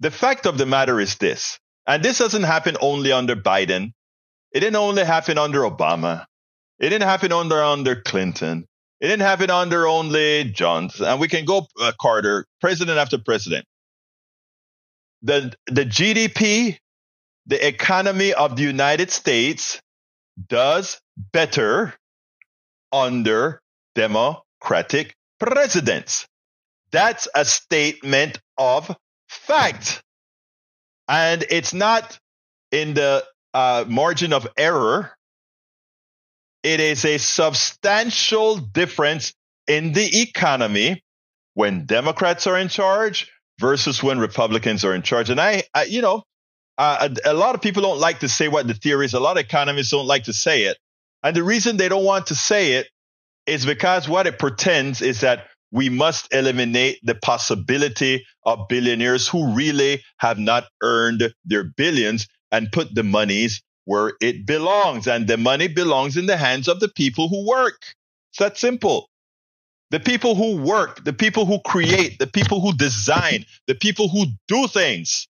the fact of the matter is this, and this doesn't happen only under Biden. It didn't only happen under Obama. It didn't happen under under Clinton. It didn't happen under only Johnson. And we can go uh, Carter, president after president. The the GDP, the economy of the United States does better under Democratic presidents. That's a statement of fact. And it's not in the uh, margin of error. It is a substantial difference in the economy when Democrats are in charge versus when Republicans are in charge. And I, I you know, uh, a, a lot of people don't like to say what the theory is. A lot of economists don't like to say it. And the reason they don't want to say it is because what it pretends is that we must eliminate the possibility of billionaires who really have not earned their billions and put the monies where it belongs. And the money belongs in the hands of the people who work. It's that simple. The people who work, the people who create, the people who design, the people who do things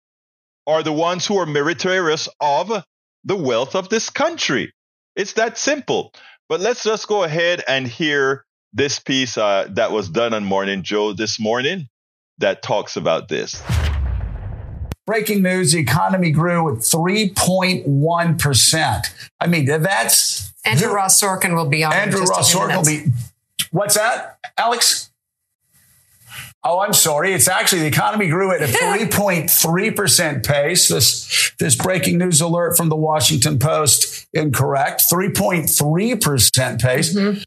are the ones who are meritorious of the wealth of this country. It's that simple. But let's just go ahead and hear this piece uh, that was done on Morning Joe this morning that talks about this. Breaking news the economy grew at 3.1%. I mean, that's. Andrew Ross Sorkin will be on. Andrew Ross Sorkin will be. What's that, Alex? Oh, I'm sorry. It's actually the economy grew at a 3.3% pace. This, this breaking news alert from the Washington Post incorrect. 3.3% pace. Mm-hmm.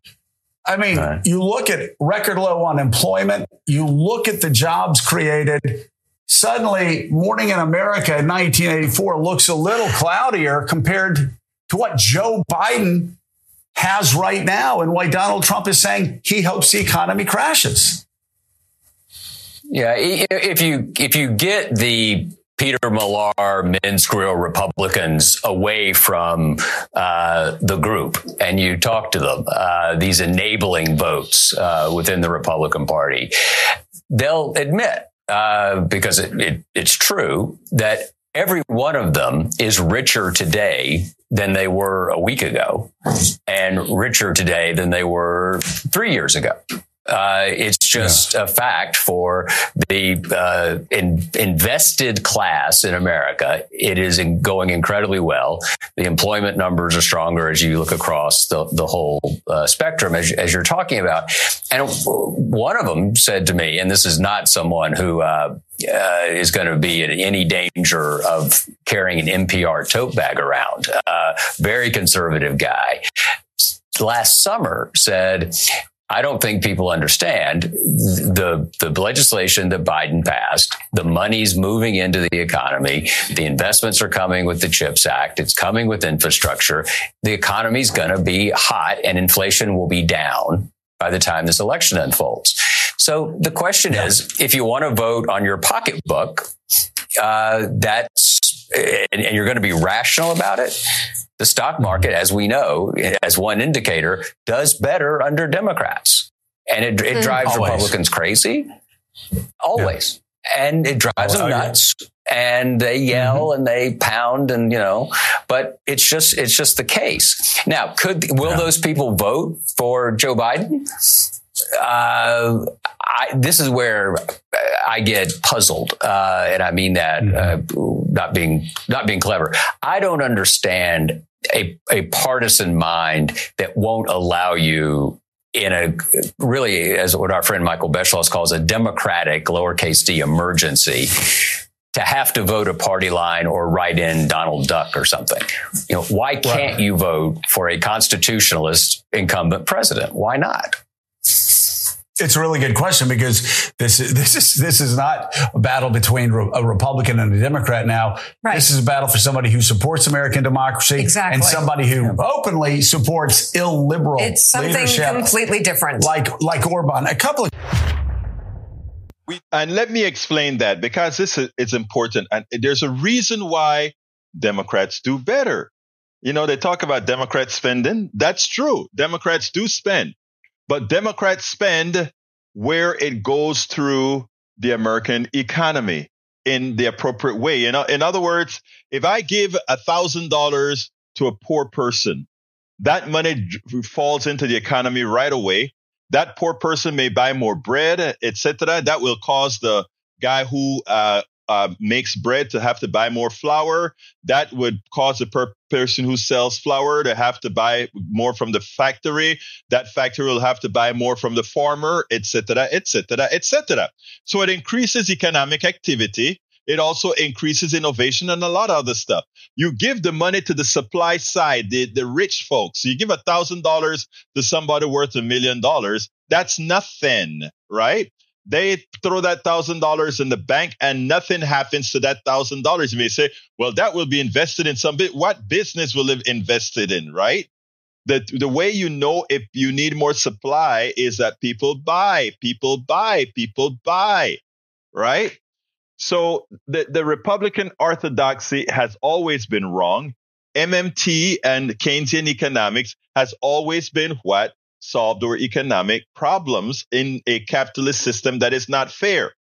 I mean, you look at record low unemployment, you look at the jobs created. Suddenly, Morning in America in 1984 looks a little cloudier compared to what Joe Biden has right now and why Donald Trump is saying he hopes the economy crashes. Yeah, if you if you get the Peter Millar, Men's Grill Republicans away from uh, the group and you talk to them, uh, these enabling votes uh, within the Republican Party, they'll admit, uh, because it, it, it's true, that every one of them is richer today than they were a week ago and richer today than they were three years ago. Uh, it's just yeah. a fact for the uh, in, invested class in America. It is in going incredibly well. The employment numbers are stronger as you look across the, the whole uh, spectrum, as, as, you're talking about. And one of them said to me, and this is not someone who uh, uh, is going to be in any danger of carrying an NPR tote bag around. Uh, very conservative guy last summer said I don't think people understand the, the legislation that Biden passed. The money's moving into the economy. The investments are coming with the CHIPS Act. It's coming with infrastructure. The economy's going to be hot and inflation will be down by the time this election unfolds. So the question is, if you want to vote on your pocketbook, uh, that's, and, and you're going to be rational about it, the stock market, as we know, as one indicator, does better under Democrats. And it, it hmm. drives Always. Republicans crazy. Always. Yeah. And it drives them nuts. And they yell mm-hmm. and they pound and, you know, but it's just, it's just the case. Now, could, will yeah. those people vote for Joe Biden? Uh, I, this is where I get puzzled, uh, and I mean that mm-hmm. uh, not being not being clever. I don't understand a, a partisan mind that won't allow you in a really, as what our friend Michael Beschloss calls a democratic lowercase d emergency, to have to vote a party line or write in Donald Duck or something. You know, why can't right. you vote for a constitutionalist incumbent president? Why not? It's a really good question because this is this is this is not a battle between a Republican and a Democrat now. Right. This is a battle for somebody who supports American democracy exactly. and somebody who openly supports illiberal It's something leadership completely different. Like like Orban. A couple of and let me explain that because this is it's important and there's a reason why Democrats do better. You know, they talk about Democrats spending. That's true. Democrats do spend. But Democrats spend where it goes through the American economy. in the appropriate way. In, in other words, if I give a thousand dollars to a poor person, that money falls into the economy right away. That poor person may buy more bread, etc. That will cause the guy who uh, uh, makes bread to have to buy more flour. That would cause the per- person who sells flour to have to buy more from the factory. That factory will have to buy more from the farmer, etc., etc., etc. So it increases economic activity. It also increases innovation and a lot of other stuff. You give the money to the supply side, the, the rich folks. You give a thousand dollars to somebody worth a million dollars. That's nothing, right? They throw that thousand dollars in the bank and nothing happens to that thousand dollars. You may say, well, that will be invested in some bit. What business will it invested in, right? The, the way you know if you need more supply is that people buy, people buy, people buy, right? So the, the Republican orthodoxy has always been wrong. MMT and Keynesian economics has always been what? Solved our economic problems in a capitalist system that is not fair.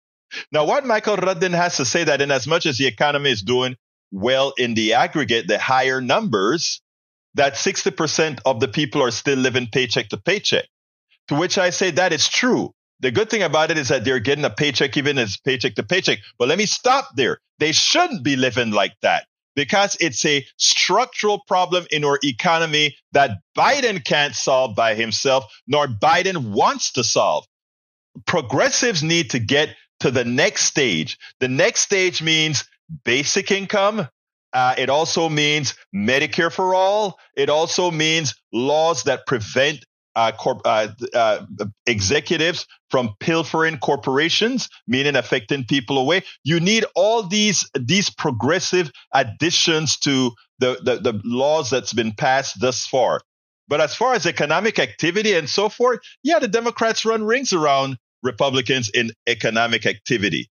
Now, what Michael Rudin has to say that in as much as the economy is doing well in the aggregate, the higher numbers, that 60% of the people are still living paycheck to paycheck. To which I say that is true. The good thing about it is that they're getting a paycheck even as paycheck to paycheck. But let me stop there. They shouldn't be living like that because it's a structural problem in our economy that Biden can't solve by himself, nor Biden wants to solve. Progressives need to get to the next stage. The next stage means basic income. Uh, it also means Medicare for all. It also means laws that prevent uh, corp- uh, uh, executives from pilfering corporations, meaning affecting people away. You need all these these progressive additions to the, the, the laws that's been passed thus far. But as far as economic activity and so forth, yeah, the Democrats run rings around Republicans in economic activity.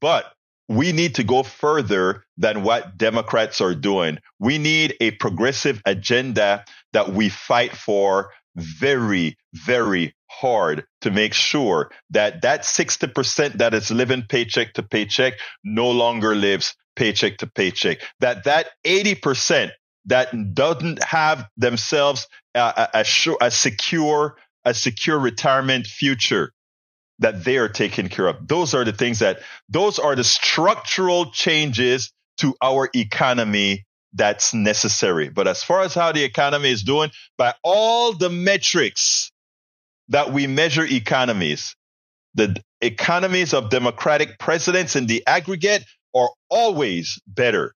But we need to go further than what Democrats are doing. We need a progressive agenda that we fight for very, very hard to make sure that that 60% that is living paycheck to paycheck no longer lives paycheck to paycheck. That that 80% that doesn't have themselves a, a, a, secure a secure retirement future that they are taken care of. Those are the things that those are the structural changes to our economy that's necessary. But as far as how the economy is doing, by all the metrics that we measure economies, the economies of democratic presidents in the aggregate are always better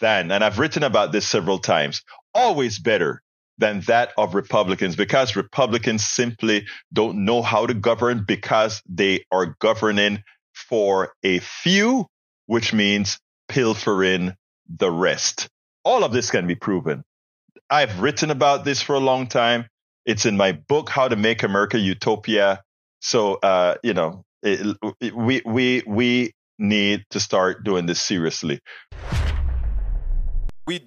than, and I've written about this several times, always better than that of Republicans because Republicans simply don't know how to govern because they are governing for a few, which means pilfering the rest. All of this can be proven. I've written about this for a long time. It's in my book, How to Make America Utopia. So, uh, you know, it, it, we, we, we need to start doing this seriously we